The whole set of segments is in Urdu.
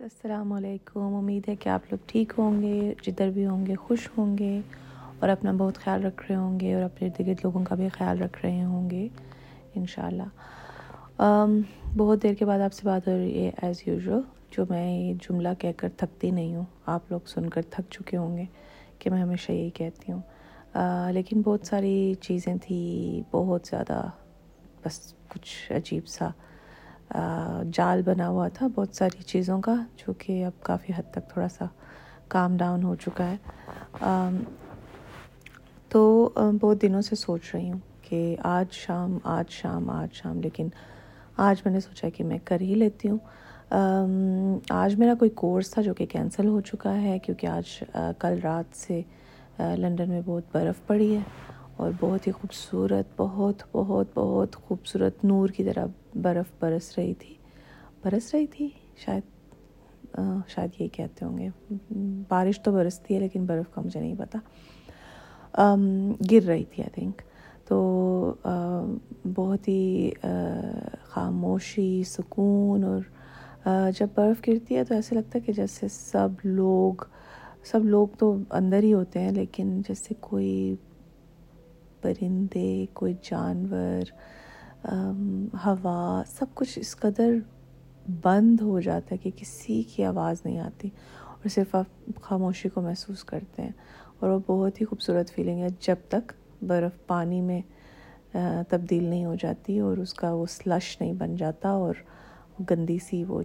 گائز السلام علیکم امید ہے کہ آپ لوگ ٹھیک ہوں گے جدھر بھی ہوں گے خوش ہوں گے اور اپنا بہت خیال رکھ رہے ہوں گے اور اپنے ارد گرد لوگوں کا بھی خیال رکھ رہے ہوں گے انشاءاللہ بہت دیر کے بعد آپ سے بات ہو رہی ہے ایز یوزول جو میں یہ جملہ کہہ کر تھکتی نہیں ہوں آپ لوگ سن کر تھک چکے ہوں گے کہ میں ہمیشہ یہی کہتی ہوں لیکن بہت ساری چیزیں تھیں بہت زیادہ بس کچھ عجیب سا جال بنا ہوا تھا بہت ساری چیزوں کا، جو کہ اب کافی حد تک تھوڑا سا کام ڈاؤن ہو چکا ہے۔ تو بہت دنوں سے سوچ رہی ہوں کہ آج شام آج شام آج شام، لیکن آج میں نے سوچا کہ میں کر ہی لیتی ہوں۔ آج میرا کوئی کورس تھا جو کہ کینسل ہو چکا ہے، کیونکہ آج کل رات سے لنڈن میں بہت برف پڑی ہے۔ اور بہت ہی خوبصورت، بہت بہت بہت خوبصورت نور کی طرح برف برس رہی تھی۔ برس رہی تھی؟ شاید شاید یہی کہتے ہوں گے۔ بارش تو برستی ہے لیکن برف کا مجھے نہیں پتا۔ گر رہی تھی آئی تھنک تو بہت ہی خاموشی، سکون اور جب برف گرتی ہے تو ایسے لگتا ہے کہ جیسے سب لوگ سب لوگ تو اندر ہی ہوتے ہیں لیکن جیسے کوئی پرندے، کوئی جانور ہوا، سب کچھ اس قدر بند ہو جاتا ہے کہ کسی کی آواز نہیں آتی اور صرف آپ خاموشی کو محسوس کرتے ہیں اور وہ بہت ہی خوبصورت فیلنگ ہے جب تک برف پانی میں تبدیل نہیں ہو جاتی اور اس کا وہ سلش نہیں بن جاتا اور گندی سی وہ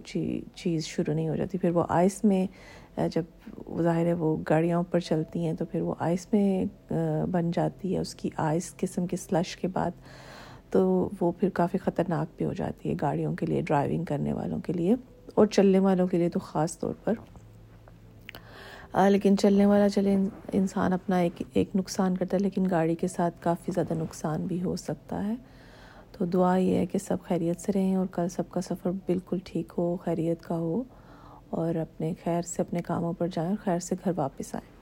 چیز شروع نہیں ہو جاتی۔ پھر وہ آئس میں جب ظاہر ہے وہ گاڑیاں اوپر چلتی ہیں تو پھر وہ آئس میں بن جاتی ہے، اس کی آئس قسم کے سلش کے بعد تو وہ پھر کافی خطرناک بھی ہو جاتی ہے گاڑیوں کے لیے ڈرائیونگ کرنے والوں کے لیے اور چلنے والوں کے لیے تو خاص طور پر۔ لیکن چلنے والا، چلے انسان اپنا ایک ایک نقصان کرتا ہے، لیکن گاڑی کے ساتھ کافی زیادہ نقصان بھی ہو سکتا ہے۔ تو دعا یہ ہے کہ سب خیریت سے رہیں اور کل سب کا سفر بالکل ٹھیک ہو، خیریت کا ہو۔ اور اپنے خیر سے اپنے کاموں پر جائیں اور خیر سے گھر واپس آئیں۔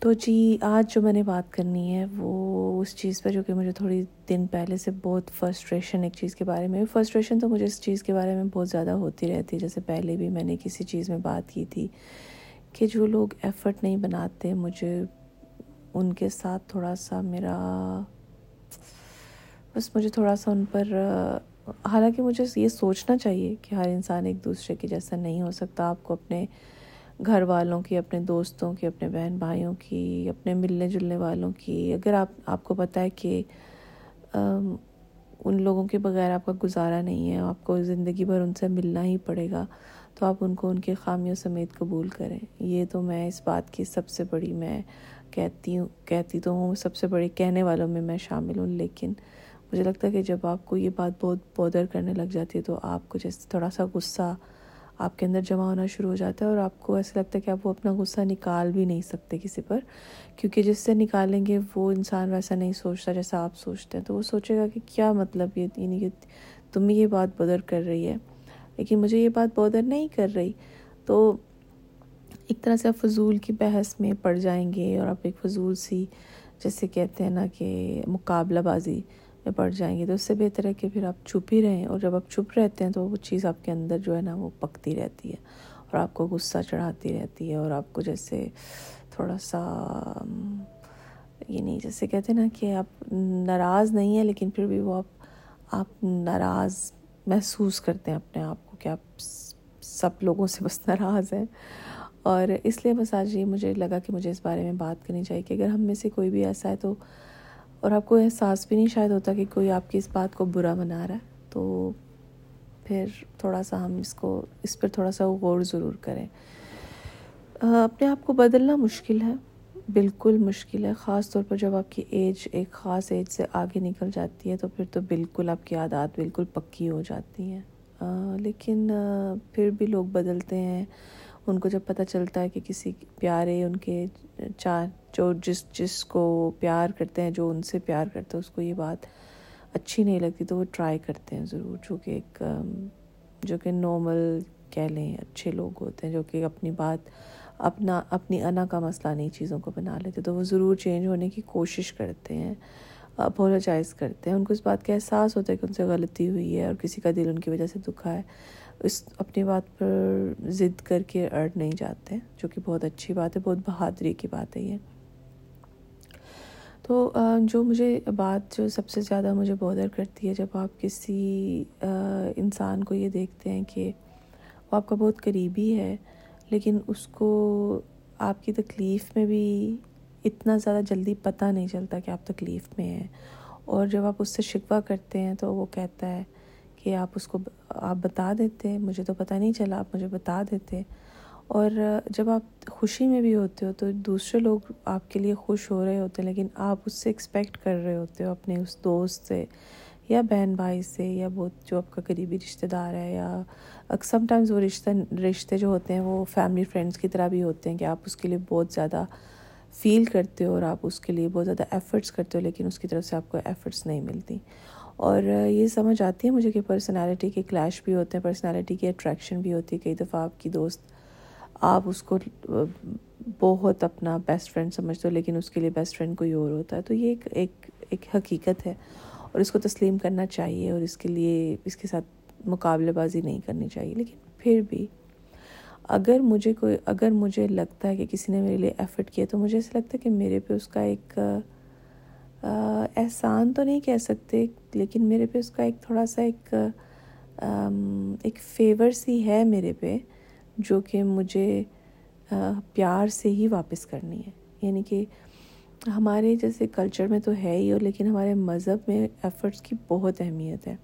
تو جی آج جو میں نے بات کرنی ہے وہ اس چیز پہ جو کہ مجھے تھوڑی دن پہلے سے بہت فرسٹریشن ایک چیز کے بارے میں۔ فرسٹریشن تو مجھے اس چیز کے بارے میں بہت زیادہ ہوتی رہتی ہے جیسے پہلے بھی میں نے کسی چیز میں بات کی تھی کہ جو لوگ ایفرٹ نہیں بناتے، مجھے ان کے ساتھ تھوڑا سا میرا، بس مجھے تھوڑا سا ان پر حالانکہ مجھے یہ سوچنا چاہیے کہ ہر انسان ایک دوسرے کے جیسا نہیں ہو سکتا۔ آپ کو اپنے گھر والوں کی، اپنے دوستوں کی، اپنے بہن بھائیوں کی، اپنے ملنے جلنے والوں کی۔ اگر آپ آپ کو پتہ ہے کہ ان لوگوں کے بغیر آپ کا گزارا نہیں ہے، آپ کو زندگی بھر ان سے ملنا ہی پڑے گا، تو آپ ان کو ان کے خامیوں سمیت قبول کریں۔ یہ تو میں اس بات کی سب سے بڑی، میں کہتی ہوں، کہتی تو ہوں، سب سے بڑی کہنے والوں میں میں شامل ہوں، لیکن مجھے لگتا ہے کہ جب آپ کو یہ بات بہت بودر کرنے لگ جاتی ہے تو آپ کو جیسے تھوڑا سا غصہ آپ کے اندر جمع ہونا شروع ہو جاتا ہے اور آپ کو ایسا لگتا ہے کہ آپ وہ اپنا غصہ نکال بھی نہیں سکتے کسی پر، کیونکہ جس سے نکالیں گے وہ انسان ویسا نہیں سوچتا جیسا آپ سوچتے ہیں۔ تو وہ سوچے گا کہ کیا مطلب یہ یعنی کہ تم یہ بات بدر کر رہی ہے۔ لیکن مجھے یہ بات بدر نہیں کر رہی۔ تو ایک طرح سے آپ فضول کی بحث میں پڑ جائیں گے اور آپ ایک فضول سی، جیسے کہتے ہیں نا کہ مقابلہ بازی۔ میں پڑ جائیں گے تو اس سے بہتر ہے کہ پھر آپ چھپ ہی رہیں اور جب آپ چھپ رہتے ہیں تو وہ چیز آپ کے اندر جو ہے نا وہ پکتی رہتی ہے اور آپ کو غصہ چڑھاتی رہتی ہے اور آپ کو جیسے تھوڑا سا یہ نہیں، جیسے کہتے ہیں نا کہ آپ ناراض نہیں ہیں لیکن پھر بھی وہ آپ آپ ناراض محسوس کرتے ہیں اپنے آپ کو کہ آپ سب لوگوں سے بس ناراض ہیں۔ اور اس لیے بس آج یہ مجھے لگا کہ مجھے اس بارے میں بات کرنی چاہیے کہ اگر ہم میں سے کوئی بھی ایسا ہے تو اور آپ کو احساس بھی نہیں شاید ہوتا کہ کوئی آپ کی اس بات کو برا منا رہا ہے، تو پھر تھوڑا سا ہم اس کو، اس پر تھوڑا سا غور ضرور کریں۔ اپنے آپ کو بدلنا مشکل ہے، بالکل مشکل ہے، خاص طور پر جب آپ کی ایج ایک خاص ایج سے آگے نکل جاتی ہے، تو پھر تو بالکل آپ کی عادات بالکل پکی ہو جاتی ہیں۔ لیکن پھر بھی لوگ بدلتے ہیں۔ ان کو جب پتہ چلتا ہے کہ کسی پیارے، ان کے چار جو جس جس کو پیار کرتے ہیں، جو ان سے پیار کرتے ہیں اس کو یہ بات اچھی نہیں لگتی، تو وہ ٹرائی کرتے ہیں ضرور، جو کہ ایک جو کہ نارمل کہہ لیں، اچھے لوگ ہوتے ہیں، جو کہ اپنی بات، اپنا، اپنی انا کا مسئلہ نہیں چیزوں کو بنا لیتے، تو وہ ضرور چینج ہونے کی کوشش کرتے ہیں اپولوجائز کرتے ہیں۔ ان کو اس بات کا احساس ہوتا ہے کہ ان سے غلطی ہوئی ہے اور کسی کا دل ان کی وجہ سے دکھا ہے۔ اس اپنی بات پر ضد کر کے اڑ نہیں جاتے، جو کہ بہت اچھی بات ہے، بہت بہادری کی بات ہے یہ۔ تو جو مجھے بات جو سب سے زیادہ مجھے بودر کرتی ہے جب آپ کسی انسان کو یہ دیکھتے ہیں کہ وہ آپ کا بہت قریبی ہے، لیکن اس کو آپ کی تکلیف میں بھی اتنا زیادہ جلدی پتہ نہیں چلتا کہ آپ تکلیف میں ہیں۔ اور جب آپ اس سے شکوہ کرتے ہیں تو وہ کہتا ہے کہ آپ اس کو آپ بتا دیتے مجھے تو پتہ نہیں چلا، آپ مجھے بتا دیتے اور جب آپ خوشی میں بھی ہوتے ہو تو دوسرے لوگ آپ کے لیے خوش ہو رہے ہوتے ہیں، لیکن آپ اس سے ایکسپیکٹ کر رہے ہوتے ہو اپنے اس دوست سے یا بہن بھائی سے یا بہت جو آپ کا قریبی رشتہ دار ہے یا سم ٹائمز وہ رشتہ رشتے جو ہوتے ہیں وہ فیملی فرینڈس کی طرح بھی ہوتے ہیں کہ آپ اس کے لیے بہت زیادہ فیل کرتے ہو اور آپ اس کے لیے بہت زیادہ ایفرٹس کرتے ہو، لیکن اس کی طرف سے آپ کو ایفرٹس نہیں ملتی۔ اور یہ سمجھ آتی ہے مجھے کہ پرسنالٹی کے کلیش بھی ہوتے ہیں پرسنالٹی کی اٹریکشن بھی ہوتی ہے، کئی دفعہ آپ کی دوست آپ اس کو، بہت اپنا بیسٹ فرینڈ سمجھتے ہو، لیکن اس کے لیے بیسٹ فرینڈ کوئی اور ہوتا ہے۔ تو یہ ایک ایک ایک حقیقت ہے۔ اور اس کو تسلیم کرنا چاہیے اور اس کے لیے اس کے ساتھ مقابلے بازی نہیں کرنی چاہیے۔ لیکن پھر بھی اگر مجھے کوئی، اگر مجھے لگتا ہے کہ کسی نے میرے لیے ایفرٹ کیا، تو مجھے ایسا لگتا ہے کہ میرے پہ اس کا ایک احسان تو نہیں کہہ سکتے، لیکن میرے پہ اس کا ایک تھوڑا سا ایک ایک فیور سی ہے میرے پہ۔ جو کہ مجھے پیار سے ہی واپس کرنی ہے۔ یعنی کہ ہمارے جیسے کلچر میں تو ہے ہی، اور لیکن ہمارے مذہب میں ایفرٹس کی بہت اہمیت ہے۔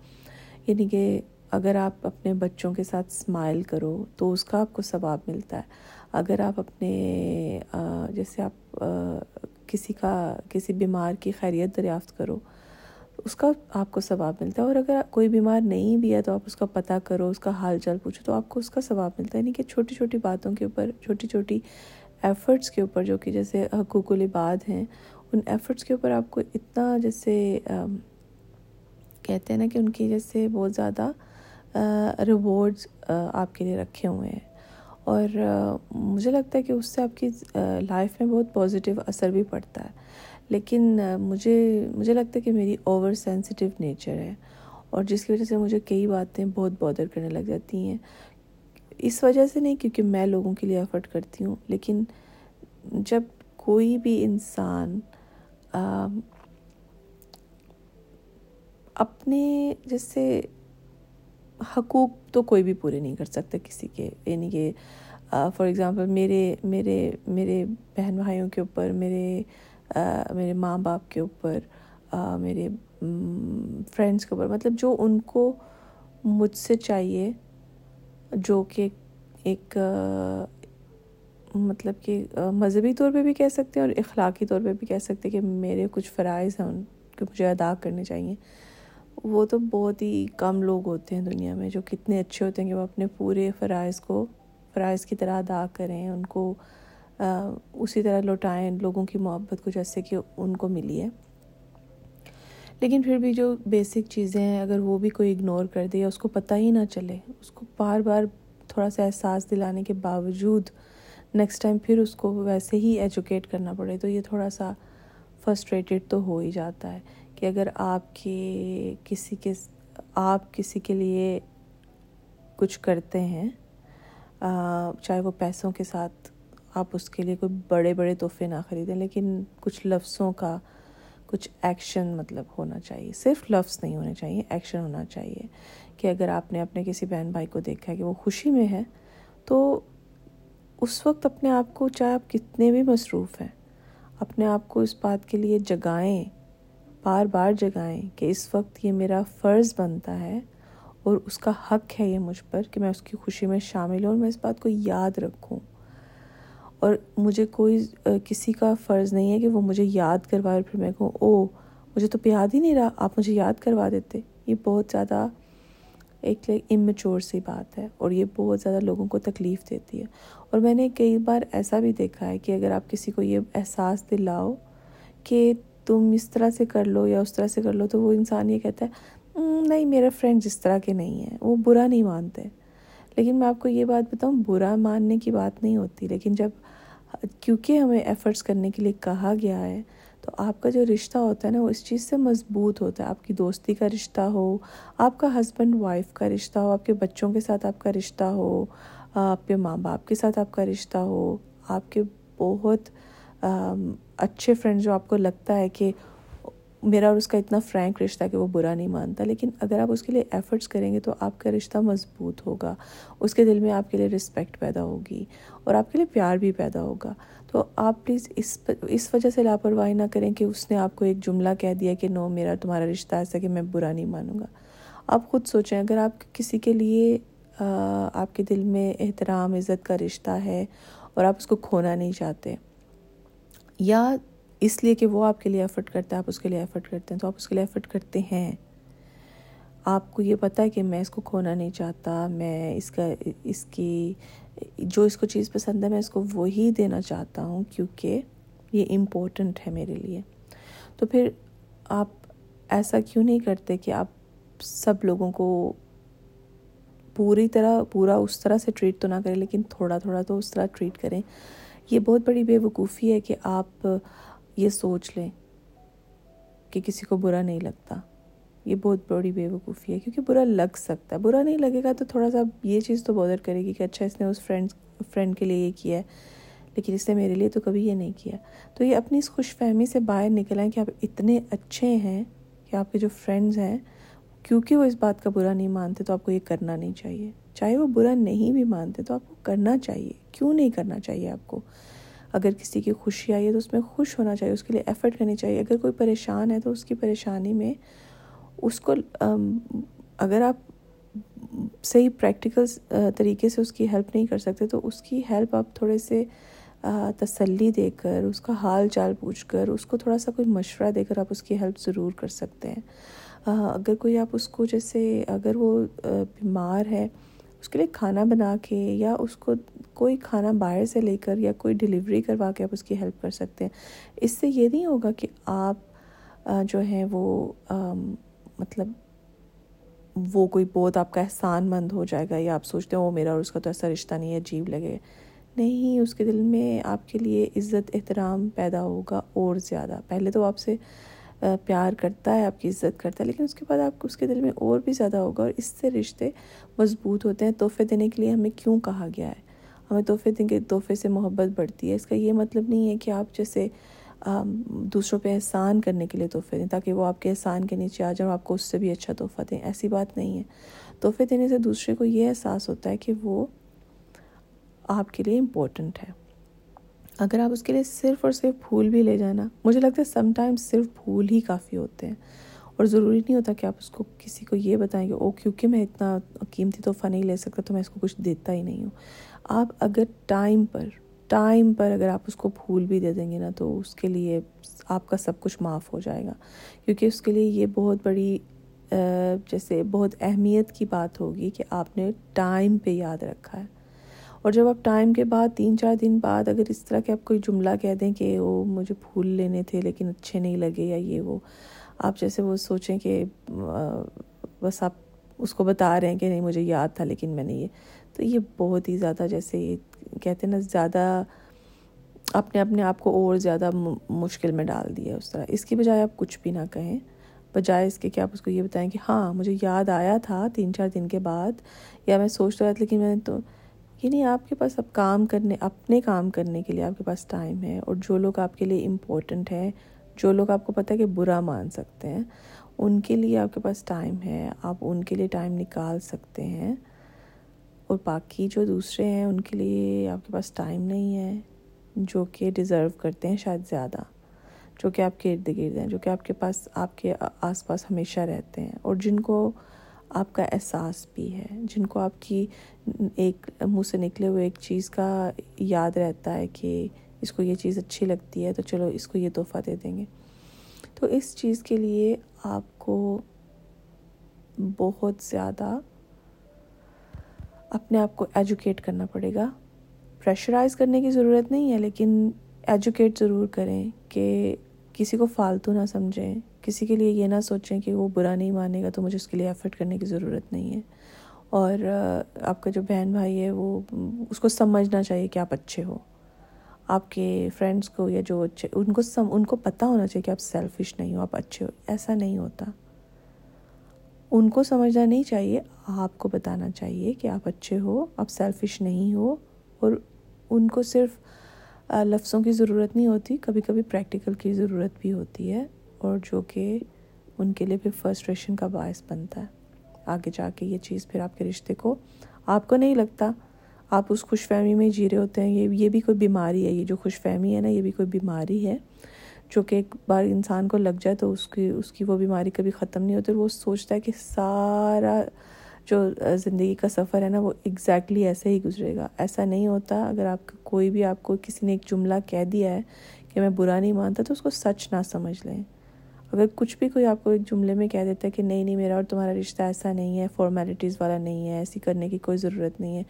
یعنی کہ اگر آپ اپنے بچوں کے ساتھ اسمائل کرو تو اس کا آپ کو ثواب ملتا ہے۔ اگر آپ اپنے جیسے آپ کسی کا، کسی بیمار کی خیریت دریافت کرو اس کا آپ کو ثواب ملتا ہے اور اگر کوئی بیمار نہیں بھی ہے تو آپ اس کا پتہ کرو، اس کا حال چال پوچھو، تو آپ کو اس کا ثواب ملتا ہے۔ یعنی کہ چھوٹی چھوٹی باتوں کے اوپر، چھوٹی چھوٹی ایفرٹس کے اوپر، جو کہ جیسے حقوق العباد ہیں، ان ایفرٹس کے اوپر آپ کو اتنا جیسے کہتے ہیں نا کہ ان کی جیسے بہت زیادہ ریوارڈز آپ کے لیے رکھے ہوئے ہیں۔ اور مجھے لگتا ہے کہ اس سے آپ کی لائف میں بہت پازیٹیو اثر بھی پڑتا ہے۔ لیکن مجھے مجھے لگتا ہے کہ میری اوور سینسٹیو نیچر ہے اور جس کی وجہ سے مجھے کئی باتیں بہت بودر کرنے لگ جاتی ہیں۔ اس وجہ سے نہیں کیونکہ میں لوگوں کے لیے ایفرٹ کرتی ہوں، لیکن جب کوئی بھی انسان اپنے جیسے حقوق تو کوئی بھی پورے نہیں کر سکتا کسی کے۔ یعنی کہ فار ایگزامپل میرے میرے میرے بہن بھائیوں کے اوپر، میرے میرے ماں باپ کے اوپر میرے فرینڈس کے اوپر مطلب جو ان کو مجھ سے چاہیے، جو کہ ایک مطلب کہ مذہبی طور پہ بھی کہہ سکتے ہیں اور اخلاقی طور پہ بھی کہہ سکتے ہیں کہ میرے کچھ فرائض ہیں، ان کے مجھے ادا کرنے چاہیے۔ وہ تو بہت ہی کم لوگ ہوتے ہیں دنیا میں جو کتنے اچھے ہوتے ہیں کہ وہ اپنے پورے فرائض کو، فرائض کی طرح ادا کریں، ان کو اسی طرح لوٹائیں لوگوں کی محبت کو جیسے کہ ان کو ملی ہے۔ لیکن پھر بھی جو بیسک چیزیں ہیں، اگر وہ بھی کوئی اگنور کر دے یا اس کو پتہ ہی نہ چلے، اس کو بار بار تھوڑا سا احساس دلانے کے باوجود نیکسٹ ٹائم پھر اس کو ویسے ہی ایجوکیٹ کرنا پڑے، تو یہ تھوڑا سا فرسٹریٹڈ تو ہو ہی جاتا ہے کہ اگر آپ کے کسی کے، آپ کسی کے لیے کچھ کرتے ہیں چاہے وہ پیسوں کے ساتھ آپ اس کے لیے کوئی بڑے بڑے تحفے نہ خریدیں، لیکن کچھ لفظوں کا کچھ ایکشن مطلب ہونا چاہیے۔ صرف لفظ نہیں ہونے چاہیے ایکشن ہونا چاہیے کہ اگر آپ نے اپنے کسی بہن بھائی کو دیکھا ہے کہ وہ خوشی میں ہے، تو اس وقت اپنے آپ کو چاہے آپ کتنے بھی مصروف ہیں، اپنے آپ کو اس بات کے لیے جگائیں، بار بار جگائیں کہ اس وقت یہ میرا فرض بنتا ہے اور اس کا حق ہے یہ مجھ پر کہ میں اس کی خوشی میں شامل ہوں اور میں اس بات کو یاد رکھوں۔ اور مجھے کوئی کسی کا فرض نہیں ہے کہ وہ مجھے یاد کروائے اور پھر میں کہوں او مجھے تو یاد ہی نہیں رہا، آپ مجھے یاد کروا دیتے یہ بہت زیادہ ایک امیچور سی بات ہے اور یہ بہت زیادہ لوگوں کو تکلیف دیتی ہے۔ اور میں نے کئی بار ایسا بھی دیکھا ہے کہ اگر آپ کسی کو یہ احساس دلاؤ کہ تم اس طرح سے کر لو یا اس طرح سے کر لو، تو وہ انسان یہ کہتا ہے نہیں، میرا فرینڈ جس طرح کے نہیں ہیں، وہ برا نہیں مانتے لیکن میں آپ کو یہ بات بتاؤں، برا ماننے کی بات نہیں ہوتی، لیکن جب کیونکہ ہمیں ایفرٹس کرنے کے لیے کہا گیا ہے، تو آپ کا جو رشتہ ہوتا ہے نا، وہ اس چیز سے مضبوط ہوتا ہے۔ آپ کی دوستی کا رشتہ ہو، آپ کا ہسبینڈ وائف کا رشتہ ہو، آپ کے بچوں کے ساتھ آپ کا رشتہ ہو، آپ کے ماں باپ کے ساتھ آپ کا رشتہ ہو۔ آپ کے بہت اچھے فرینڈ جو آپ کو لگتا ہے کہ میرا اور اس کا اتنا فرینک رشتہ کہ وہ برا نہیں مانتا۔ لیکن اگر آپ اس کے لیے ایفرٹس کریں گے تو آپ کا رشتہ مضبوط ہوگا، اس کے دل میں آپ کے لیے رسپیکٹ پیدا ہوگی۔ اور آپ کے لیے پیار بھی پیدا ہوگا۔ تو آپ پلیز اس اس وجہ سے لاپرواہی نہ کریں کہ اس نے آپ کو ایک جملہ کہہ دیا کہ نو میرا تمہارا رشتہ ایسا کہ میں برا نہیں مانوں گا۔ آپ خود سوچیں، اگر آپ کسی کے لیے آپ کے دل میں احترام، عزت کا رشتہ ہے اور آپ اس کو کھونا نہیں چاہتے، یا اس لیے کہ وہ آپ کے لیے ایفرٹ کرتا ہے، آپ اس کے لیے ایفرٹ کرتے ہیں، تو آپ اس کے لیے ایفرٹ کرتے ہیں۔ آپ کو یہ پتہ ہے کہ میں اس کو کھونا نہیں چاہتا، میں اس کا، اس کی جو اس کو چیز پسند ہے، میں اس کو وہی دینا چاہتا ہوں کیونکہ یہ امپورٹنٹ ہے میرے لیے۔ تو پھر آپ ایسا کیوں نہیں کرتے کہ آپ سب لوگوں کو پوری طرح، پورا اس طرح سے ٹریٹ تو نہ کریں، لیکن تھوڑا تھوڑا تو اس طرح ٹریٹ کریں؟ یہ بہت بڑی بے وقوفی ہے کہ آپ یہ سوچ لیں کہ کسی کو برا نہیں لگتا۔ یہ بہت بڑی بے وقوفی ہے، کیونکہ برا لگ سکتا ہے۔ برا نہیں لگے گا تو تھوڑا سا یہ چیز تو بودر کرے گی کہ اچھا اس نے اس فرینڈ فرینڈ کے لیے یہ کیا ہے، لیکن اس نے میرے لیے تو کبھی یہ نہیں کیا۔ تو یہ اپنی اس خوش فہمی سے باہر نکلیں کہ آپ اتنے اچھے ہیں کہ آپ کے جو فرینڈز ہیں، کیونکہ وہ اس بات کا برا نہیں مانتے تو آپ کو یہ کرنا نہیں چاہیے۔ چاہے وہ برا نہیں بھی مانتے تو آپ کو کرنا چاہیے۔ کیوں نہیں کرنا چاہیے آپ کو؟ اگر کسی کی خوشی آئی ہے تو اس میں خوش ہونا چاہیے، اس کے لیے ایفرٹ کرنی چاہیے۔ اگر کوئی پریشان ہے تو اس کی پریشانی میں اس کو اگر آپ صحیح پریکٹیکل طریقے سے اس کی ہیلپ نہیں کر سکتے، تو اس کی ہیلپ آپ تھوڑے سے تسلی دے کر، اس کا حال چال پوچھ کر، اس کو تھوڑا سا کوئی مشورہ دے کر آپ اس کی ہیلپ ضرور کر سکتے ہیں۔ اگر کوئی آپ اس کو جیسے، اگر وہ بیمار ہے، اس کے لیے کھانا بنا کے یا اس کو کوئی کھانا باہر سے لے کر یا کوئی ڈلیوری کروا کے آپ اس کی ہیلپ کر سکتے ہیں۔ اس سے یہ نہیں ہوگا کہ آپ جو ہیں وہ مطلب وہ کوئی بہت آپ کا احسان مند ہو جائے گا یا آپ سوچتے ہیں وہ میرا اور اس کا تو ایسا رشتہ نہیں ہے، عجیب لگے۔ نہیں، اس کے دل میں آپ کے لیے عزت، احترام پیدا ہوگا اور زیادہ۔ پہلے تو آپ سے پیار کرتا ہے، آپ کی عزت کرتا ہے، لیکن اس کے بعد آپ کو اس کے دل میں اور بھی زیادہ ہوگا اور اس سے رشتے مضبوط ہوتے ہیں۔ تحفے دینے کے لیے ہمیں کیوں کہا گیا ہے؟ ہمیں تحفے دیں گے، تحفے سے محبت بڑھتی ہے۔ اس کا یہ مطلب نہیں ہے کہ آپ جیسے دوسروں پہ احسان کرنے کے لیے تحفے دیں تاکہ وہ آپ کے احسان کے نیچے آ جائیں اور آپ کو اس سے بھی اچھا تحفہ دیں۔ ایسی بات نہیں ہے۔ تحفے دینے سے دوسرے کو یہ احساس ہوتا ہے کہ وہ آپ کے لیے امپورٹنٹ ہے۔ اگر آپ اس کے لیے صرف اور صرف پھول بھی لے جانا، مجھے لگتا ہے سم ٹائم صرف پھول ہی کافی ہوتے ہیں۔ اور ضروری نہیں ہوتا کہ آپ اس کو کسی کو یہ بتائیں کہ او کیونکہ میں اتنا قیمتی تحفہ نہیں لے سکتا، تو میں اس کو کچھ دیتا ہی نہیں ہوں۔ آپ اگر ٹائم پر ٹائم پر اگر آپ اس کو پھول بھی دے دیں گے نا تو اس کے لیے آپ کا سب کچھ معاف ہو جائے گا۔ کیونکہ اس کے لیے یہ بہت بڑی جیسے بہت اہمیت کی بات ہوگی کہ آپ نے ٹائم پہ یاد رکھا ہے۔ اور جب آپ ٹائم کے بعد تین چار دن بعد اگر اس طرح کے آپ کوئی جملہ کہہ دیں کہ وہ مجھے پھول لینے تھے لیکن اچھے نہیں لگے یا یہ وہ، آپ جیسے وہ سوچیں کہ بس آپ اس کو بتا رہے ہیں کہ نہیں مجھے یاد تھا لیکن میں نے یہ تو یہ بہت ہی زیادہ جیسے کہتے ہیں نا، زیادہ اپنے اپنے آپ کو اور زیادہ مشکل میں ڈال دیا اس طرح۔ اس کی بجائے آپ کچھ بھی نہ کہیں۔ بجائے اس کے کہ آپ اس کو یہ بتائیں کہ ہاں مجھے یاد آیا تھا تین چار دن کے بعد، یا میں سوچ رہا تھا لیکن میں نے تو، یہ نہیں، آپ کے پاس اب کام کرنے، اپنے کام کرنے کے لیے آپ کے پاس ٹائم ہے، اور جو لوگ آپ کے لیے امپورٹنٹ ہیں، جو لوگ آپ کو پتہ ہے کہ برا مان سکتے ہیں، ان کے لیے آپ کے پاس ٹائم ہے، آپ ان کے لیے ٹائم نکال سکتے ہیں۔ اور باقی جو دوسرے ہیں، ان کے لیے آپ کے پاس ٹائم نہیں ہے، جو کہ ڈیزرو کرتے ہیں شاید زیادہ، جو کہ آپ کے ارد گرد ہیں، جو کہ آپ کے پاس، آپ کے آس پاس ہمیشہ رہتے ہیں اور جن کو آپ کا احساس بھی ہے، جن کو آپ کی ایک منہ سے نکلے ہوئے ایک چیز کا یاد رہتا ہے کہ اس کو یہ چیز اچھی لگتی ہے، تو چلو اس کو یہ تحفہ دے دیں گے۔ تو اس چیز کے لیے آپ کو بہت زیادہ اپنے آپ کو ایجوکیٹ کرنا پڑے گا۔ پریشرائز کرنے کی ضرورت نہیں ہے، لیکن ایجوکیٹ ضرور کریں کہ کسی کو فالتو نہ سمجھیں۔ کسی کے لیے یہ نہ سوچیں کہ وہ برا نہیں مانے گا تو مجھے اس کے لیے ایفرٹ کرنے کی ضرورت نہیں ہے۔ اور آپ کا جو بہن بھائی ہے، وہ اس کو سمجھنا چاہیے کہ آپ اچھے ہو۔ آپ کے فرینڈس کو یا جو اچھے، ان کو سم، ان کو پتہ ہونا چاہیے کہ آپ سیلفش نہیں ہو، آپ اچھے ہو۔ ایسا نہیں ہوتا۔ ان کو سمجھنا نہیں چاہیے، آپ کو بتانا چاہیے کہ آپ اچھے ہو، آپ سیلفش نہیں ہو اور ان کو صرف لفظوں کی ضرورت نہیں ہوتی کبھی کبھی پریکٹیکل کی ضرورت بھی ہوتی ہے اور جو کہ ان کے لیے پھر فرسٹریشن کا باعث بنتا ہے۔ آگے جا کے یہ چیز پھر آپ کے رشتے کو، آپ کو نہیں لگتا۔ آپ اس خوش فہمی میں جی رہے ہوتے ہیں، یہ یہ بھی کوئی بیماری ہے، یہ جو خوش فہمی ہے نا، یہ بھی کوئی بیماری ہے۔ چونکہ ایک بار انسان کو لگ جائے تو اس کی اس کی وہ بیماری کبھی ختم نہیں ہوتی اور وہ سوچتا ہے کہ سارا جو زندگی کا سفر ہے نا، وہ ایگزیکٹلی ایسے ہی گزرے گا۔ ایسا نہیں ہوتا۔ اگر آپ کوئی بھی، آپ کو کسی نے ایک جملہ کہہ دیا ہے کہ میں برا نہیں مانتا، تو اس کو سچ نہ سمجھ لیں۔ اگر کچھ بھی کوئی آپ کو ایک جملے میں کہہ دیتا ہے کہ نہیں نہیں، میرا اور تمہارا رشتہ ایسا نہیں ہے فارمیلٹیز والا نہیں ہے، ایسی کرنے کی کوئی ضرورت نہیں ہے۔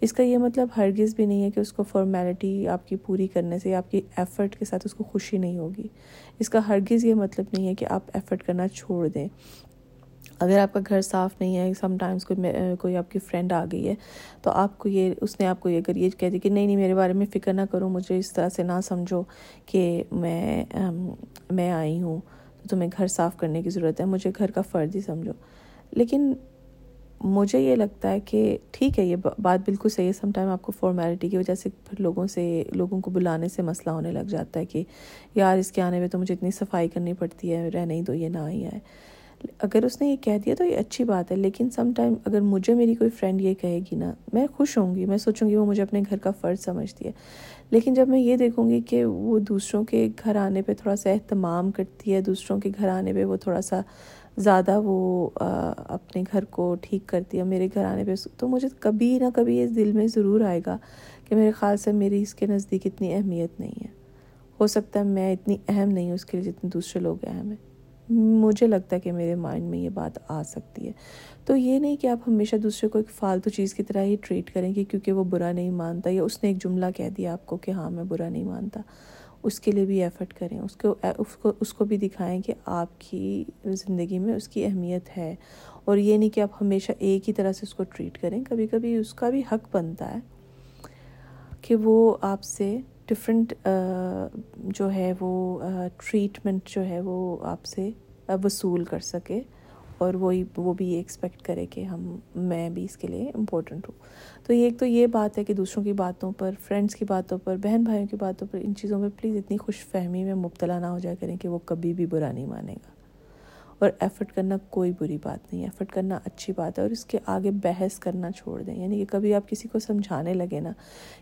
اس کا یہ مطلب ہرگز بھی نہیں ہے کہ اس کو فارمیلٹی آپ کی پوری کرنے سے آپ کی ایفرٹ کے ساتھ اس کو خوشی نہیں ہوگی۔ اس کا ہرگز یہ مطلب نہیں ہے کہ آپ ایفرٹ کرنا چھوڑ دیں۔ اگر آپ کا گھر صاف نہیں ہے سم ٹائمس کوئی کوئی آپ کی فرینڈ آ گئی ہے، تو آپ کو یہ، اس نے آپ کو یہ اگر یہ کہہ دی کہ نہیں نہیں، میرے بارے میں فکر نہ کرو، مجھے اس طرح سے نہ سمجھو کہ میں میں آئی ہوں۔ تمہیں گھر صاف کرنے کی ضرورت ہے، مجھے گھر کا فرد ہی سمجھو۔ لیکن مجھے یہ لگتا ہے کہ ٹھیک ہے، یہ بات بالکل صحیح ہے۔ سم ٹائم آپ کو فارمیلٹی کی وجہ سے پھر لوگوں سے، لوگوں کو بلانے سے مسئلہ ہونے لگ جاتا ہے کہ یار اس کے آنے میں تو مجھے اتنی صفائی کرنی پڑتی ہے، رہنے ہی دو، یہ نہ ہی آئے۔ اگر اس نے یہ کہہ دیا تو یہ اچھی بات ہے، لیکن سم ٹائم اگر مجھے میری کوئی فرینڈ یہ کہے گی نا، میں خوش ہوں گی، میں سوچوں گی وہ مجھے اپنے گھر کا فرض سمجھتی ہے۔ لیکن جب میں یہ دیکھوں گی کہ وہ دوسروں کے گھر آنے پہ تھوڑا سا اہتمام کرتی ہے، دوسروں کے گھر آنے پہ وہ تھوڑا سا زیادہ وہ اپنے گھر کو ٹھیک کرتی ہے، میرے گھر آنے پہ، تو مجھے کبھی نہ کبھی اس دل میں ضرور آئے گا کہ میرے خیال سے میری اس کے نزدیک اتنی اہمیت نہیں ہے۔ ہو سکتا ہے میں اتنی اہم نہیں ہوں، اس کے لیے جتنے دوسرے لوگ اہم ہیں۔ مجھے لگتا ہے کہ میرے مائنڈ میں یہ بات آ سکتی ہے۔ تو یہ نہیں کہ آپ ہمیشہ دوسرے کو ایک فالتو چیز کی طرح ہی ٹریٹ کریں گے کیونکہ وہ برا نہیں مانتا یا اس نے ایک جملہ کہہ دیا آپ کو کہ ہاں میں برا نہیں مانتا۔ اس کے لیے بھی ایفرٹ کریں۔ اس کو اس کو اس کو بھی دکھائیں کہ آپ کی زندگی میں اس کی اہمیت ہے۔ اور یہ نہیں کہ آپ ہمیشہ ایک ہی طرح سے اس کو ٹریٹ کریں۔ کبھی کبھی اس کا بھی حق بنتا ہے کہ وہ آپ سے ڈفرینٹ جو ہے وہ ٹریٹمنٹ جو ہے وہ آپ سے وصول کر سکے اور وہی وہ بھی یہ ایکسپیکٹ کرے کہ ہم میں بھی اس کے لیے امپورٹنٹ ہوں۔ تو یہ ایک تو یہ بات ہے کہ دوسروں کی باتوں پر فرینڈس کی باتوں پر، بہن بھائیوں کی باتوں پر، ان چیزوں میں پلیز اتنی خوش فہمی میں مبتلا نہ ہو جائے کریں کہ وہ کبھی بھی برا نہیں مانے گا۔ اور ایفرٹ کرنا کوئی بری بات نہیں ایفرٹ کرنا اچھی بات ہے اور اس کے آگے بحث کرنا چھوڑ دیں۔ یعنی کہ کبھی آپ کسی کو سمجھانے لگے نا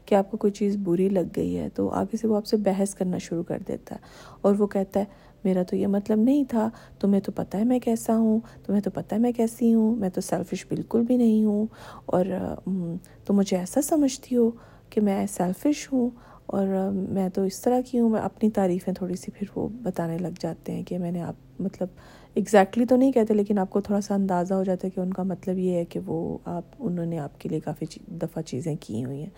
کہ آپ کو کوئی چیز بری لگ گئی ہے تو آگے سے وہ آپ سے بحث کرنا شروع کر دیتا ہے اور وہ کہتا ہے میرا تو یہ مطلب نہیں تھا۔ تمہیں تو پتہ ہے میں کیسا ہوں، تمہیں تو پتہ ہے میں کیسی ہوں، میں تو سیلفش بالکل بھی نہیں ہوں۔ اور تم مجھے ایسا سمجھتی ہو کہ میں سیلفش ہوں اور میں تو اس طرح کی ہوں۔ میں اپنی تعریفیں تھوڑی سی پھر وہ بتانے لگ جاتے ہیں کہ میں نے آپ مطلب ایگزیکٹلی تو نہیں کہتے، لیکن آپ کو تھوڑا سا اندازہ ہو جاتا ہے کہ ان کا مطلب یہ ہے کہ وہ آپ، انہوں نے آپ کے لیے کافی دفعہ چیزیں کی ہوئی ہیں۔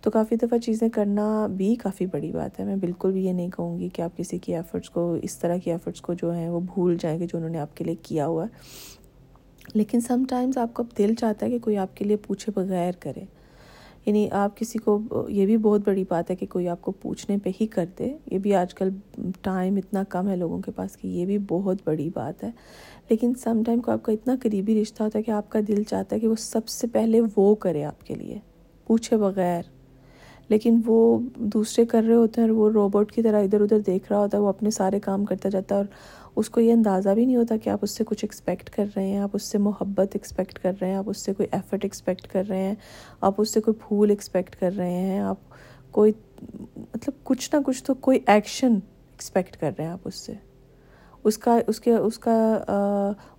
تو کافی دفعہ چیزیں کرنا بھی کافی بڑی بات ہے۔ میں بالکل بھی یہ نہیں کہوں گی کہ آپ کسی کی ایفرٹس کو، اس طرح کی ایفرٹس کو جو ہیں وہ بھول جائیں گے جو انہوں نے آپ کے لیے کیا ہوا ہے۔ لیکن سم ٹائمز آپ کا دل چاہتا ہے کہ کوئی آپ کے لیے پوچھے بغیر کرے۔ یعنی آپ کسی کو، یہ بھی بہت بڑی بات ہے کہ کوئی آپ کو پوچھنے پہ ہی کر دے۔ یہ بھی آج کل ٹائم اتنا کم ہے لوگوں کے پاس کہ یہ بھی بہت بڑی بات ہے۔ لیکن سم ٹائم کو آپ کا اتنا قریبی رشتہ ہوتا ہے کہ آپ کا دل چاہتا ہے کہ وہ سب سے پہلے وہ کرے آپ کے لیے۔ پوچھے بغیر۔ لیکن وہ دوسرے کر رہے ہوتے ہیں اور وہ روبوٹ کی طرح ادھر ادھر دیکھ رہا ہوتا ہے، وہ اپنے سارے کام کرتا جاتا ہے اور اس کو یہ اندازہ بھی نہیں ہوتا کہ آپ اس سے کچھ ایکسپیکٹ کر رہے ہیں، آپ اس سے محبت ایکسپیکٹ کر رہے ہیں، آپ اس سے کوئی ایفرٹ ایکسپیکٹ کر رہے ہیں، آپ اس سے کوئی پھول ایکسپیکٹ کر رہے ہیں، آپ کوئی مطلب کچھ نہ کچھ تو کوئی ایکشن ایکسپیکٹ کر رہے ہیں آپ اس سے۔ اس کا، اس کے، اس کا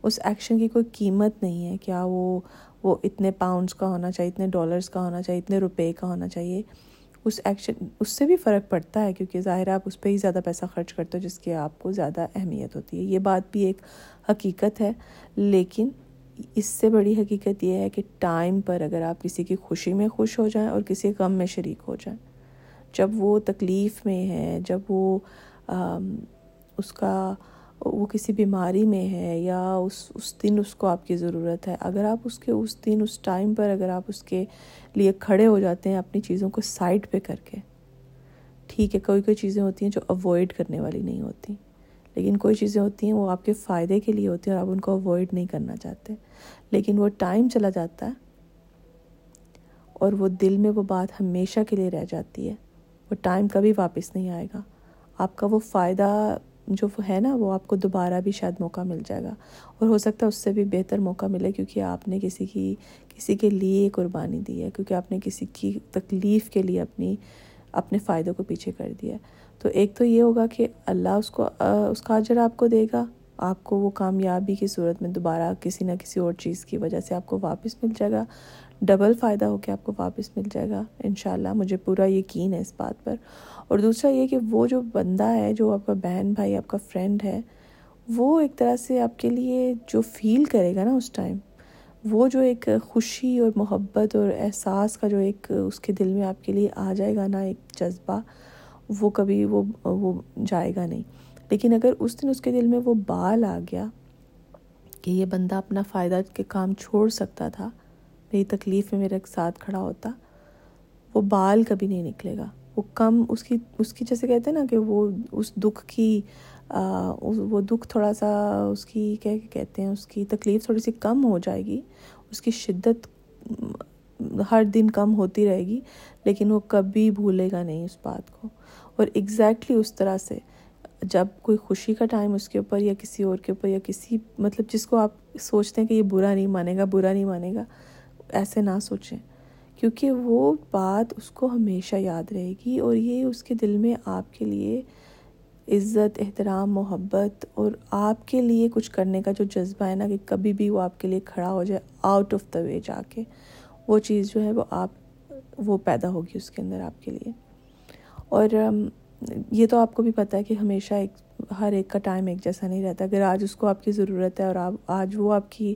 اس ایکشن کی کوئی قیمت نہیں ہے کیا وہ وہ اتنے پاؤنڈس کا ہونا چاہیے، اتنے ڈالرس کا ہونا چاہیے، اتنے روپے کا ہونا چاہیے۔ اس ایکشن اس سے بھی فرق پڑتا ہے کیونکہ ظاہر آپ اس پہ ہی زیادہ پیسہ خرچ کرتے ہو جس کی آپ کو زیادہ اہمیت ہوتی ہے۔ یہ بات بھی ایک حقیقت ہے، لیکن اس سے بڑی حقیقت یہ ہے کہ ٹائم پر اگر آپ کسی کی خوشی میں خوش ہو جائیں اور کسی غم میں شریک ہو جائیں، جب وہ تکلیف میں ہے، جب وہ اس کا وہ کسی بیماری میں ہے یا اس اس دن اس کو آپ کی ضرورت ہے، اگر آپ اس کے اس دن، اس ٹائم پر اگر آپ اس کے لیے کھڑے ہو جاتے ہیں اپنی چیزوں کو سائڈ پہ کر کے، ٹھیک ہے، کوئی کوئی چیزیں ہوتی ہیں جو اوائڈ کرنے والی نہیں ہوتی، لیکن کوئی چیزیں ہوتی ہیں وہ آپ کے فائدے کے لیے ہوتی ہیں اور آپ ان کو اوائڈ نہیں کرنا چاہتے، لیکن وہ ٹائم چلا جاتا ہے اور وہ دل میں وہ بات ہمیشہ کے لیے رہ جاتی ہے، وہ ٹائم کبھی واپس نہیں آئے گا، آپ کا وہ فائدہ جو ہے نا، وہ آپ کو دوبارہ بھی شاید موقع مل جائے گا۔ اور ہو سکتا ہے اس سے بھی بہتر موقع ملے کیونکہ آپ نے کسی کی، کسی کے لیے قربانی دی ہے، کیونکہ آپ نے کسی کی تکلیف کے لیے اپنی، اپنے فائدوں کو پیچھے کر دیا تو ایک تو یہ ہوگا کہ اللہ اس کو اس کا اجر آپ کو دے گا۔ آپ کو وہ کامیابی کی صورت میں دوبارہ کسی نہ کسی اور چیز کی وجہ سے آپ کو واپس مل جائے گا۔ ڈبل فائدہ ہو کے آپ کو واپس مل جائے گا۔ انشاءاللہ مجھے پورا یقین ہے اس بات پر۔ اور دوسرا یہ کہ وہ جو بندہ ہے، جو آپ کا بہن بھائی، آپ کا فرینڈ ہے، وہ ایک طرح سے آپ کے لیے جو فیل کرے گا نا اس ٹائم وہ جو ایک خوشی اور محبت اور احساس کا جو ایک اس کے دل میں آپ کے لیے آ جائے گا نا، ایک جذبہ، وہ کبھی وہ وہ جائے گا نہیں۔ لیکن اگر اس دن اس کے دل میں وہ بال آ گیا کہ یہ بندہ اپنا فائدہ کے کام چھوڑ سکتا تھا، میری تکلیف میں میرے ساتھ کھڑا ہوتا، وہ بال کبھی نہیں نکلے گا۔ وہ کم، اس کی اس کی جیسے کہتے ہیں نا کہ وہ اس دکھ کی وہ دکھ تھوڑا سا اس کی، کیا کہتے ہیں، اس کی تکلیف تھوڑی سی کم ہو جائے گی، اس کی شدت ہر دن کم ہوتی رہے گی، لیکن وہ کبھی بھولے گا نہیں اس بات کو۔ اور ایگزیکٹلی اس طرح سے جب کوئی خوشی کا ٹائم اس کے اوپر یا کسی اور کے اوپر یا کسی مطلب جس کو آپ سوچتے ہیں کہ یہ برا نہیں مانے گا، برا نہیں مانے گا، ایسے نہ سوچیں۔ کیونکہ وہ بات اس کو ہمیشہ یاد رہے گی اور یہ اس کے دل میں آپ کے لیے عزت، احترام، محبت اور آپ کے لیے کچھ کرنے کا جو جذبہ ہے نا کہ کبھی بھی وہ آپ کے لیے کھڑا ہو جائے آؤٹ آف دا وے جا کے، وہ چیز جو ہے وہ آپ، وہ پیدا ہوگی اس کے اندر آپ کے لیے۔ اور یہ تو آپ کو بھی پتہ ہے کہ ہمیشہ ایک، ہر ایک کا ٹائم ایک جیسا نہیں رہتا۔ اگر آج اس کو آپ کی ضرورت ہے اور آپ، آج وہ آپ کی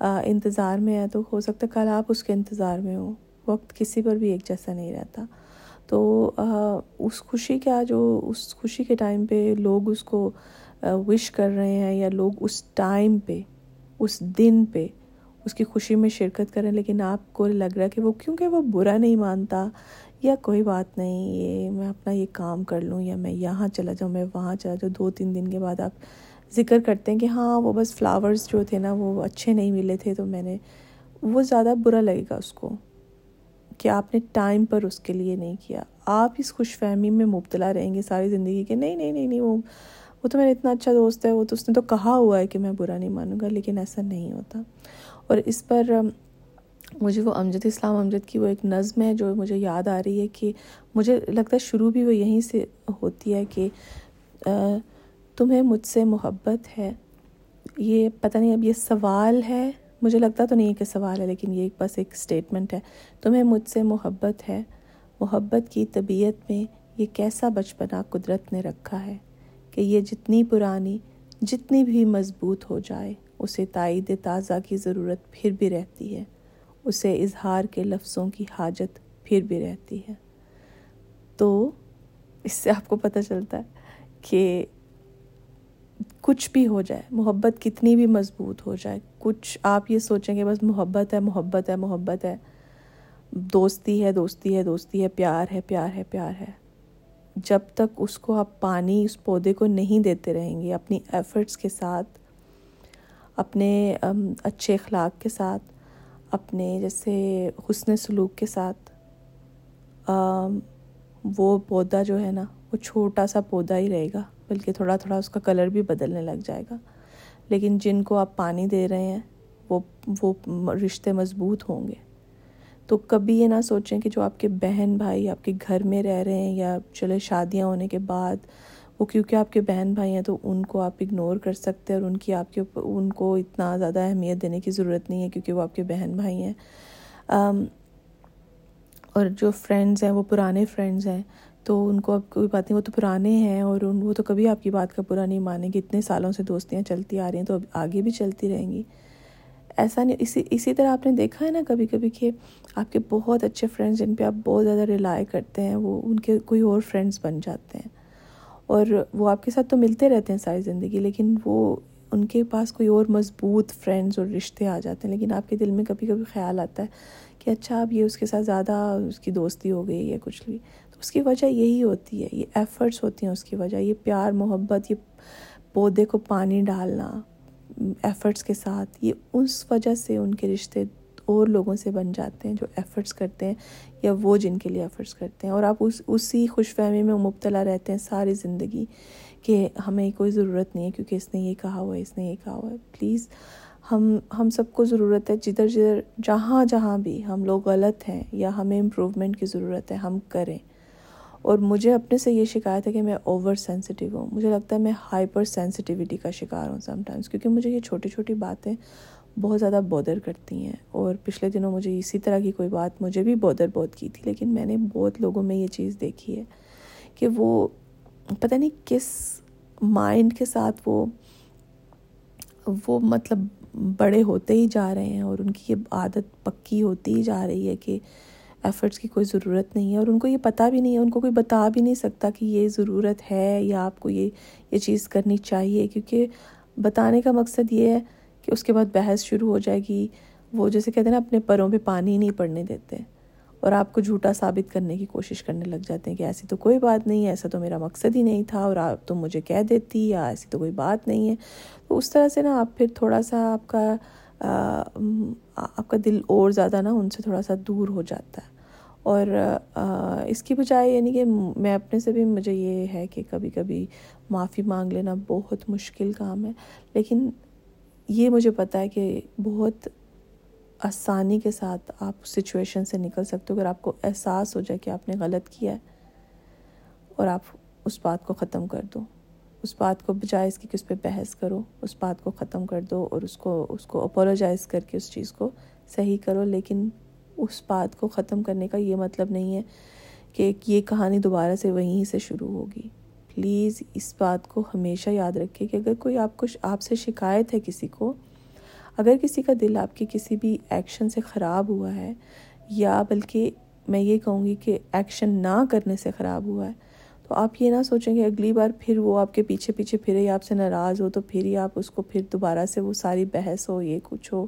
انتظار میں ہے تو ہو سکتا ہے کل آپ اس کے انتظار میں ہو وقت کسی پر بھی ایک جیسا نہیں رہتا۔ تو اس خوشی کا جو، اس خوشی کے ٹائم پہ لوگ اس کو وش کر رہے ہیں یا لوگ اس ٹائم پہ، اس دن پہ اس کی خوشی میں شرکت کریں لیکن آپ کو لگ رہا ہے کہ وہ، کیونکہ وہ برا نہیں مانتا یا کوئی بات نہیں، یہ میں اپنا یہ کام کر لوں یا میں یہاں چلا جاؤں، میں وہاں چلا جاؤں، دو تین دن کے بعد آپ ذکر کرتے ہیں کہ ہاں وہ بس فلاورز جو تھے نا، وہ اچھے نہیں ملے تھے، تو میں نے، وہ زیادہ برا لگے گا اس کو۔ کہ آپ نے ٹائم پر اس کے لیے نہیں کیا۔ آپ اس خوش فہمی میں مبتلا رہیں گے ساری زندگی کہ نہیں نہیں نہیں نہیں، وہ وہ تو میرا اتنا اچھا دوست ہے، وہ تو اس نے تو کہا ہوا ہے کہ میں برا نہیں مانوں گا، لیکن ایسا نہیں ہوتا۔ اور اس پر مجھے وہ امجد، اسلام امجد کی وہ ایک نظم ہے جو مجھے یاد آ رہی ہے کہ مجھے لگتا ہے شروع بھی وہ یہیں سے ہوتی ہے کہ تمہیں مجھ سے محبت ہے، یہ پتہ نہیں اب یہ سوال ہے مجھے لگتا تو نہیں ہے کہ سوال ہے، لیکن یہ بس ایک سٹیٹمنٹ ہے۔ تمہیں مجھ سے محبت ہے۔ محبت کی طبیعت میں یہ کیسا بچپنا قدرت نے رکھا ہے کہ یہ جتنی پرانی، جتنی بھی مضبوط ہو جائے، اسے تائید تازہ کی ضرورت پھر بھی رہتی ہے۔ اسے اظہار کے لفظوں کی حاجت پھر بھی رہتی ہے۔ تو اس سے آپ کو پتہ چلتا ہے کہ کچھ بھی ہو جائے، محبت کتنی بھی مضبوط ہو جائے کچھ آپ یہ سوچیں کہ بس محبت ہے محبت ہے محبت ہے۔ دوستی ہے دوستی ہے دوستی ہے، پیار ہے پیار ہے پیار ہے۔ جب تک اس کو آپ پانی اس پودے کو نہیں دیتے رہیں گے، اپنی ایفرٹس کے ساتھ، اپنے اچھے اخلاق کے ساتھ، اپنے جیسے حسن سلوک کے ساتھ وہ پودا جو ہے نا، وہ چھوٹا سا پودا ہی رہے گا، بلکہ تھوڑا تھوڑا اس کا کلر بھی بدلنے لگ جائے گا۔ لیکن جن کو آپ پانی دے رہے ہیں، وہ وہ رشتے مضبوط ہوں گے۔ تو کبھی یہ نہ سوچیں کہ جو آپ کے بہن بھائی آپ کے گھر میں رہ رہے ہیں یا چلے شادیاں ہونے کے بعد، وہ کیونکہ آپ کے بہن بھائی ہیں تو ان کو آپ اگنور کر سکتے ہیں اور ان کی آپ کے ان کو اتنا زیادہ اہمیت دینے کی ضرورت نہیں ہے کیونکہ وہ آپ کے بہن بھائی ہیں۔ اور جو فرینڈز ہیں، وہ پرانے فرینڈز ہیں۔ تو ان کو اب کوئی بات نہیں، وہ تو پرانے ہیں اور ان وہ تو کبھی آپ کی بات کا پورا نہیں مانیں گے۔ اتنے سالوں سے دوستیاں چلتی آ رہی ہیں تو اب آگے بھی چلتی رہیں گی۔ ایسا نہیں، اسی اسی طرح آپ نے دیکھا ہے نا کبھی کبھی کہ آپ کے بہت اچھے فرینڈز جن پہ آپ بہت زیادہ ریلائی کرتے ہیں، وہ ان کے کوئی اور فرینڈز بن جاتے ہیں۔ اور وہ آپ کے ساتھ تو ملتے رہتے ہیں ساری زندگی، لیکن وہ ان کے پاس کوئی اور مضبوط فرینڈز اور رشتے آ جاتے ہیں۔ لیکن آپ کے دل میں کبھی کبھی خیال آتا ہے کہ اچھا اب یہ اس کے ساتھ زیادہ اس کی دوستی ہو گئی یا کچھ بھی۔ اس کی وجہ یہی ہوتی ہے، یہ ایفرٹس ہوتی ہیں اس کی وجہ، یہ پیار، محبت، یہ پودے کو پانی ڈالنا ایفرٹس کے ساتھ، یہ اس وجہ سے ان کے رشتے اور لوگوں سے بن جاتے ہیں جو ایفرٹس کرتے ہیں یا وہ جن کے لیے ایفرٹس کرتے ہیں۔ اور آپ اس، اسی خوش فہمی میں مبتلا رہتے ہیں ساری زندگی کہ ہمیں کوئی ضرورت نہیں ہے کیونکہ اس نے یہ کہا ہوا ہے، اس نے یہ کہا ہوا ہے۔ پلیز ہم ہم سب کو ضرورت ہے جدھر جدھر، جہاں جہاں بھی ہم لوگ غلط ہیں یا ہمیں امپروومنٹ کی ضرورت ہے، ہم کریں۔ اور مجھے اپنے سے یہ شکایت ہے کہ میں اوور سینسٹیو ہوں۔ مجھے لگتا ہے میں ہائپر سینسٹیوٹی کا شکار ہوں سم ٹائمس کیونکہ مجھے یہ چھوٹی چھوٹی باتیں بہت زیادہ بودر کرتی ہیں۔ اور پچھلے دنوں مجھے اسی طرح کی کوئی بات مجھے بھی بودر بہت کی تھی، لیکن میں نے بہت لوگوں میں یہ چیز دیکھی ہے کہ وہ پتہ نہیں کس مائنڈ کے ساتھ وہ وہ مطلب بڑے ہوتے ہی جا رہے ہیں اور ان کی یہ عادت پکی ہوتی ہی جا رہی ہے کہ ایفرٹس کی کوئی ضرورت نہیں ہے اور ان کو یہ پتہ بھی نہیں ہے، ان کو کوئی بتا بھی نہیں سکتا کہ یہ ضرورت ہے یا آپ کو یہ یہ چیز کرنی چاہیے۔ کیونکہ بتانے کا مقصد یہ ہے کہ اس کے بعد بحث شروع ہو جائے گی۔ وہ جیسے کہتے ہیں نا، اپنے پروں پہ پانی نہیں پڑنے دیتے اور آپ کو جھوٹا ثابت کرنے کی کوشش کرنے لگ جاتے ہیں کہ ایسی تو کوئی بات نہیں ہے ایسا تو میرا مقصد ہی نہیں تھا اور آپ تو مجھے کہہ دیتی یا ایسی تو کوئی بات نہیں ہے۔ تو اس طرح سے نا آپ پھر تھوڑا سا آپ کا آپ کا دل اور زیادہ نا ان سے تھوڑا سا دور ہو جاتا ہے۔ اور اس کی بجائے یعنی کہ میں اپنے سے بھی، مجھے یہ ہے کہ کبھی کبھی معافی مانگ لینا بہت مشکل کام ہے۔ لیکن یہ مجھے پتہ ہے کہ بہت آسانی کے ساتھ آپ سچویشن سے نکل سکتے ہو۔ اگر آپ کو احساس ہو جائے کہ آپ نے غلط کیا ہے اور آپ اس بات کو ختم کر دو۔ اس بات کو بجائے اس کی کہ اس پہ بحث کرو، اس بات کو ختم کر دو اور اس کو اس کو اپولوجائز کر کے اس چیز کو صحیح کرو، لیکن اس بات کو ختم کرنے کا یہ مطلب نہیں ہے کہ یہ کہانی دوبارہ سے وہیں سے شروع ہوگی۔ پلیز اس بات کو ہمیشہ یاد رکھے کہ اگر کوئی آپ کو آپ سے شکایت ہے کسی کو، اگر کسی کا دل آپ کے کسی بھی ایکشن سے خراب ہوا ہے یا بلکہ میں یہ کہوں گی کہ ایکشن نہ کرنے سے خراب ہوا ہے تو آپ یہ نہ سوچیں کہ اگلی بار پھر وہ آپ کے پیچھے پیچھے پھرے یا آپ سے ناراض ہو تو پھر ہی آپ اس کو پھر دوبارہ سے وہ ساری بحث ہو یہ کچھ ہو۔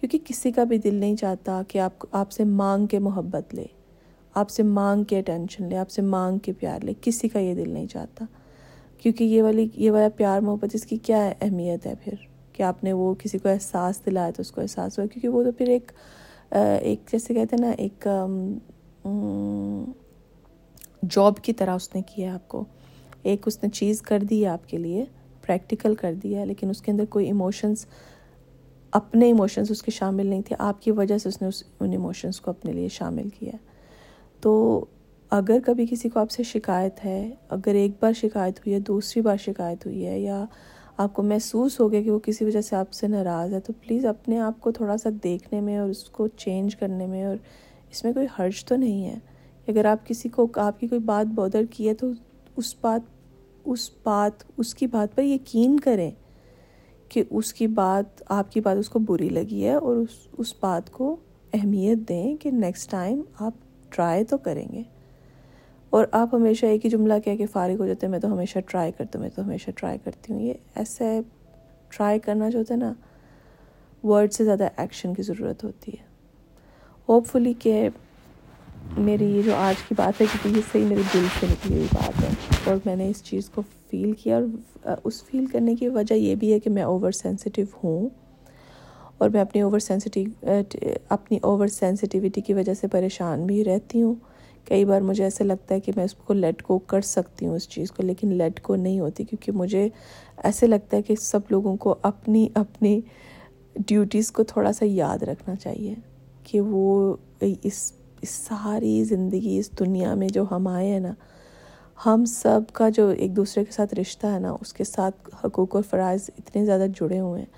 کیونکہ کسی کا بھی دل نہیں چاہتا کہ آپ آپ سے مانگ کے محبت لے، آپ سے مانگ کے اٹینشن لے، آپ سے مانگ کے پیار لے، کسی کا یہ دل نہیں چاہتا۔ کیونکہ یہ والی یہ والا پیار محبت اس کی کیا اہمیت ہے پھر؟ کہ آپ نے وہ کسی کو احساس دلایا تو اس کو احساس ہوا۔ کیونکہ وہ تو پھر ایک ایک جیسے کہتے ہیں نا، ایک جاب کی طرح اس نے کیا آپ کو۔ ایک اس نے چیز کر دی ہے آپ کے لیے پریکٹیکل کر دیا ہے، لیکن اس کے اندر کوئی ایموشنس اپنے ایموشنس اس کے شامل نہیں تھے۔ آپ کی وجہ سے اس نے اس ان ایموشنس کو اپنے لیے شامل کیا۔ تو اگر کبھی کسی کو آپ سے شکایت ہے، اگر ایک بار شکایت ہوئی ہے، دوسری بار شکایت ہوئی ہے، یا آپ کو محسوس ہو گیا کہ وہ کسی وجہ سے آپ سے ناراض ہے، تو پلیز اپنے آپ کو تھوڑا سا دیکھنے میں اور اس کو چینج کرنے میں اور اس میں کوئی حرج تو نہیں ہے۔ اگر آپ کسی کو آپ کی کوئی بات بودر کی ہے تو اس بات اس بات، اس کی بات پر یقین کریں کہ اس کی بات، آپ کی بات اس کو بری لگی ہے اور اس اس بات کو اہمیت دیں کہ نیکسٹ ٹائم آپ ٹرائی تو کریں گے۔ اور آپ ہمیشہ ایک ہی جملہ کہہ کے فارغ ہو جاتے ہیں، میں تو ہمیشہ ٹرائی کرتا ہوں، میں تو ہمیشہ ٹرائی کرتی ہوں۔ یہ ایسے ٹرائی کرنا جو ہوتا ہے نا ورڈ سے زیادہ ایکشن کی ضرورت ہوتی ہے۔ ہوپ فلی کہ میری یہ جو آج کی بات ہے کیونکہ یہ صحیح میرے دل سے نکلی ہوئی بات ہے اور میں نے اس چیز کو فیل کیا اور اس فیل کرنے کی وجہ یہ بھی ہے کہ میں اوور سینسٹیو ہوں اور میں اپنی اوور سینسٹیو اپنی اوور سینسٹیوٹی کی وجہ سے پریشان بھی رہتی ہوں۔ کئی بار مجھے ایسے لگتا ہے کہ میں اس کو لیٹ کو کر سکتی ہوں اس چیز کو، لیکن لیٹ کو نہیں ہوتی کیونکہ مجھے ایسے لگتا ہے کہ سب لوگوں کو اپنی اپنی ڈیوٹیز کو تھوڑا سا یاد رکھنا چاہیے کہ وہ اس اس ساری زندگی، اس دنیا میں جو ہم آئے ہیں نا، ہم سب کا جو ایک دوسرے کے ساتھ رشتہ ہے نا، اس کے ساتھ حقوق اور فرائض اتنے زیادہ جڑے ہوئے ہیں۔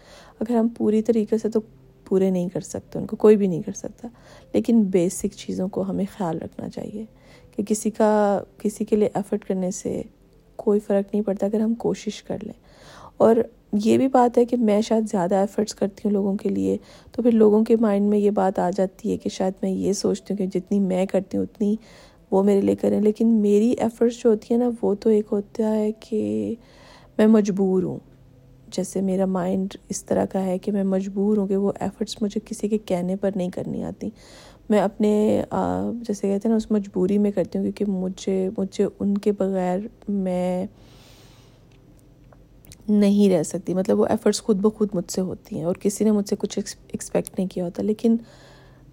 اگر ہم پوری طریقے سے تو پورے نہیں کر سکتے، ان کو کوئی بھی نہیں کر سکتا۔ لیکن بیسک چیزوں کو ہمیں خیال رکھنا چاہیے کہ کسی کا، کسی کے لیے ایفرٹ کرنے سے کوئی فرق نہیں پڑتا، اگر ہم کوشش کر لیں۔ اور یہ بھی بات ہے کہ میں شاید زیادہ ایفرٹس کرتی ہوں لوگوں کے لیے، تو پھر لوگوں کے مائنڈ میں یہ بات آ جاتی ہے کہ شاید میں یہ سوچتی ہوں کہ جتنی میں کرتی ہوں اتنی وہ میرے لیے کریں۔ لیکن میری ایفرٹس جو ہوتی ہیں نا، وہ تو ایک ہوتا ہے کہ میں مجبور ہوں۔ جیسے میرا مائنڈ اس طرح کا ہے کہ میں مجبور ہوں کہ وہ ایفرٹس مجھے کسی کے کہنے پر نہیں کرنی آتی۔ میں اپنے جیسے کہتے ہیں نا، اس مجبوری میں کرتی ہوں کیونکہ مجھے مجھے ان کے بغیر میں نہیں رہ سکتی۔ مطلب وہ ایفرٹس خود بخود مجھ سے ہوتی ہیں اور کسی نے مجھ سے کچھ ایکسپیکٹ نہیں کیا ہوتا، لیکن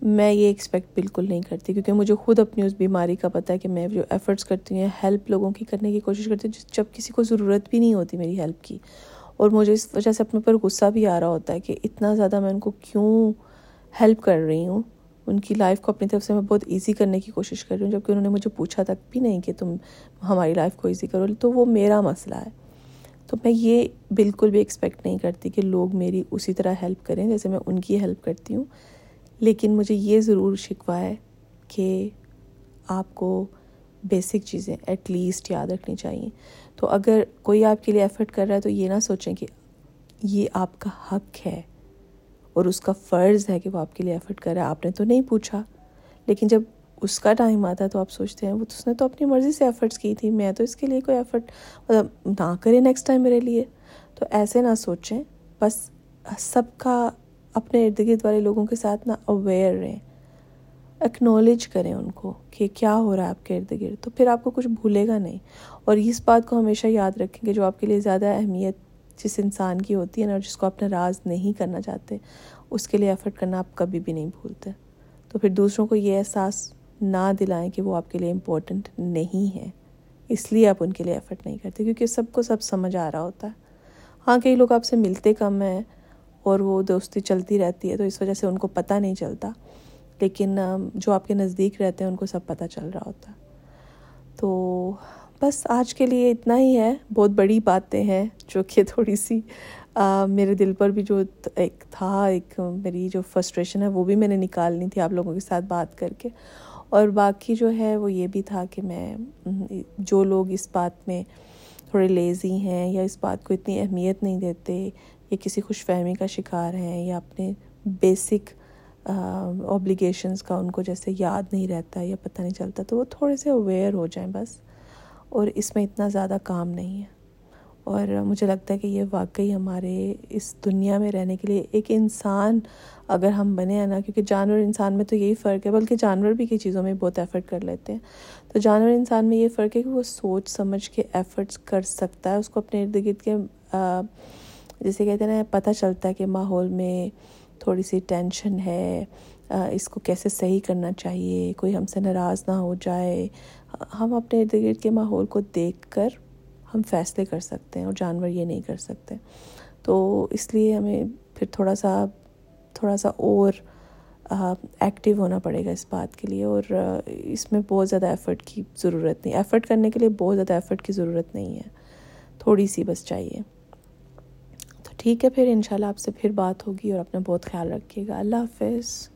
میں یہ ایکسپیکٹ بالکل نہیں کرتی کیونکہ مجھے خود اپنی اس بیماری کا پتہ ہے کہ میں جو ایفرٹس کرتی ہوں ہیلپ لوگوں کی کرنے کی کوشش کرتی ہوں جب کسی کو ضرورت بھی نہیں ہوتی میری ہیلپ کی۔ اور مجھے اس وجہ سے اپنے پر غصہ بھی آ رہا ہوتا ہے کہ اتنا زیادہ میں ان کو کیوں ہیلپ کر رہی ہوں؟ ان کی لائف کو اپنی طرف سے میں بہت ایزی کرنے کی کوشش کر رہی ہوں، جبکہ انہوں نے مجھے پوچھا تک بھی نہیں کہ تم ہماری لائف کو ایزی کرو، تو وہ میرا مسئلہ ہے۔ تو میں یہ بالکل بھی ایکسپیکٹ نہیں کرتی کہ لوگ میری اسی طرح ہیلپ کریں جیسے میں ان کی ہیلپ کرتی ہوں۔ لیکن مجھے یہ ضرور شکوا ہے کہ آپ کو بیسک چیزیں ایٹ لیسٹ یاد رکھنی چاہیے۔ تو اگر کوئی آپ کے لیے ایفرٹ کر رہا ہے تو یہ نہ سوچیں کہ یہ آپ کا حق ہے اور اس کا فرض ہے کہ وہ آپ کے لیے ایفرٹ کر رہا ہے۔ آپ نے تو نہیں پوچھا، لیکن جب اس کا ٹائم آتا ہے تو آپ سوچتے ہیں، وہ تو اس نے تو اپنی مرضی سے ایفرٹس کی تھی، میں تو اس کے لیے کوئی ایفرٹ مطلب نہ کرے نیکسٹ ٹائم میرے لیے۔ تو ایسے نہ سوچیں، بس سب کا اپنے ارد گرد والے لوگوں کے ساتھ نہ اویئر رہیں۔ اکنالج کریں ان کو کہ کیا ہو رہا ہے آپ کے ارد گرد، تو پھر آپ کو کچھ بھولے گا نہیں۔ اور اس بات کو ہمیشہ یاد رکھیں کہ جو آپ کے لیے زیادہ اہمیت جس انسان کی ہوتی ہے نا، جس کو اپنا راز نہیں کرنا چاہتے، اس کے لیے ایفرٹ کرنا آپ کبھی بھی نہیں بھولتے۔ تو پھر دوسروں کو یہ احساس نہ دلائیں کہ وہ آپ کے لیے امپورٹنٹ نہیں ہے اس لیے آپ ان کے لیے ایفرٹ نہیں کرتے، کیونکہ سب کو سب سمجھ آ رہا ہوتا۔ ہے ہاں کئی لوگ آپ سے ملتے کم ہیں اور وہ دوستی چلتی رہتی ہے تو اس وجہ سے ان کو پتہ نہیں چلتا، لیکن جو آپ کے نزدیک رہتے ہیں ان کو سب پتہ چل رہا ہوتا۔ ہے تو بس آج کے لیے اتنا ہی ہے۔ بہت بڑی باتیں ہیں جو کہ تھوڑی سی میرے دل پر بھی جو ایک تھا، ایک میری جو فرسٹریشن ہے وہ بھی میں نے نکالنی تھی آپ لوگوں کے ساتھ بات کر کے۔ اور باقی جو ہے وہ یہ بھی تھا کہ میں، جو لوگ اس بات میں تھوڑے لیزی ہیں یا اس بات کو اتنی اہمیت نہیں دیتے یا کسی خوش فہمی کا شکار ہیں یا اپنے بیسک اوبلیگیشنس کا ان کو جیسے یاد نہیں رہتا یا پتہ نہیں چلتا، تو وہ تھوڑے سے اویئر ہو جائیں بس اور اس میں اتنا زیادہ کام نہیں ہے۔ اور مجھے لگتا ہے کہ یہ واقعی ہمارے اس دنیا میں رہنے کے لیے ایک انسان اگر ہم بنے ہیں نا، کیونکہ جانور انسان میں تو یہی فرق ہے، بلکہ جانور بھی کئی چیزوں میں بہت ایفرٹ کر لیتے ہیں۔ تو جانور انسان میں یہ فرق ہے کہ وہ سوچ سمجھ کے ایفرٹس کر سکتا ہے، اس کو اپنے ارد گرد کے جیسے کہتے ہیں نا، پتہ چلتا ہے کہ ماحول میں تھوڑی سی ٹینشن ہے اس کو کیسے صحیح کرنا چاہیے، کوئی ہم سے ناراض نہ ہو جائے۔ ہم اپنے ارد گرد کے ماحول کو دیکھ کر ہم فیصلے کر سکتے ہیں اور جانور یہ نہیں کر سکتے۔ تو اس لیے ہمیں پھر تھوڑا سا تھوڑا سا اور ایکٹیو ہونا پڑے گا اس بات کے لیے۔ اور اس میں بہت زیادہ ایفرٹ کی ضرورت نہیں۔ ایفرٹ کرنے کے لیے بہت زیادہ ایفرٹ کی ضرورت نہیں ہے۔ تھوڑی سی بس چاہیے۔ تو ٹھیک ہے، پھر انشاءاللہ آپ سے پھر بات ہوگی اور اپنا بہت خیال رکھیے گا۔ اللہ حافظ۔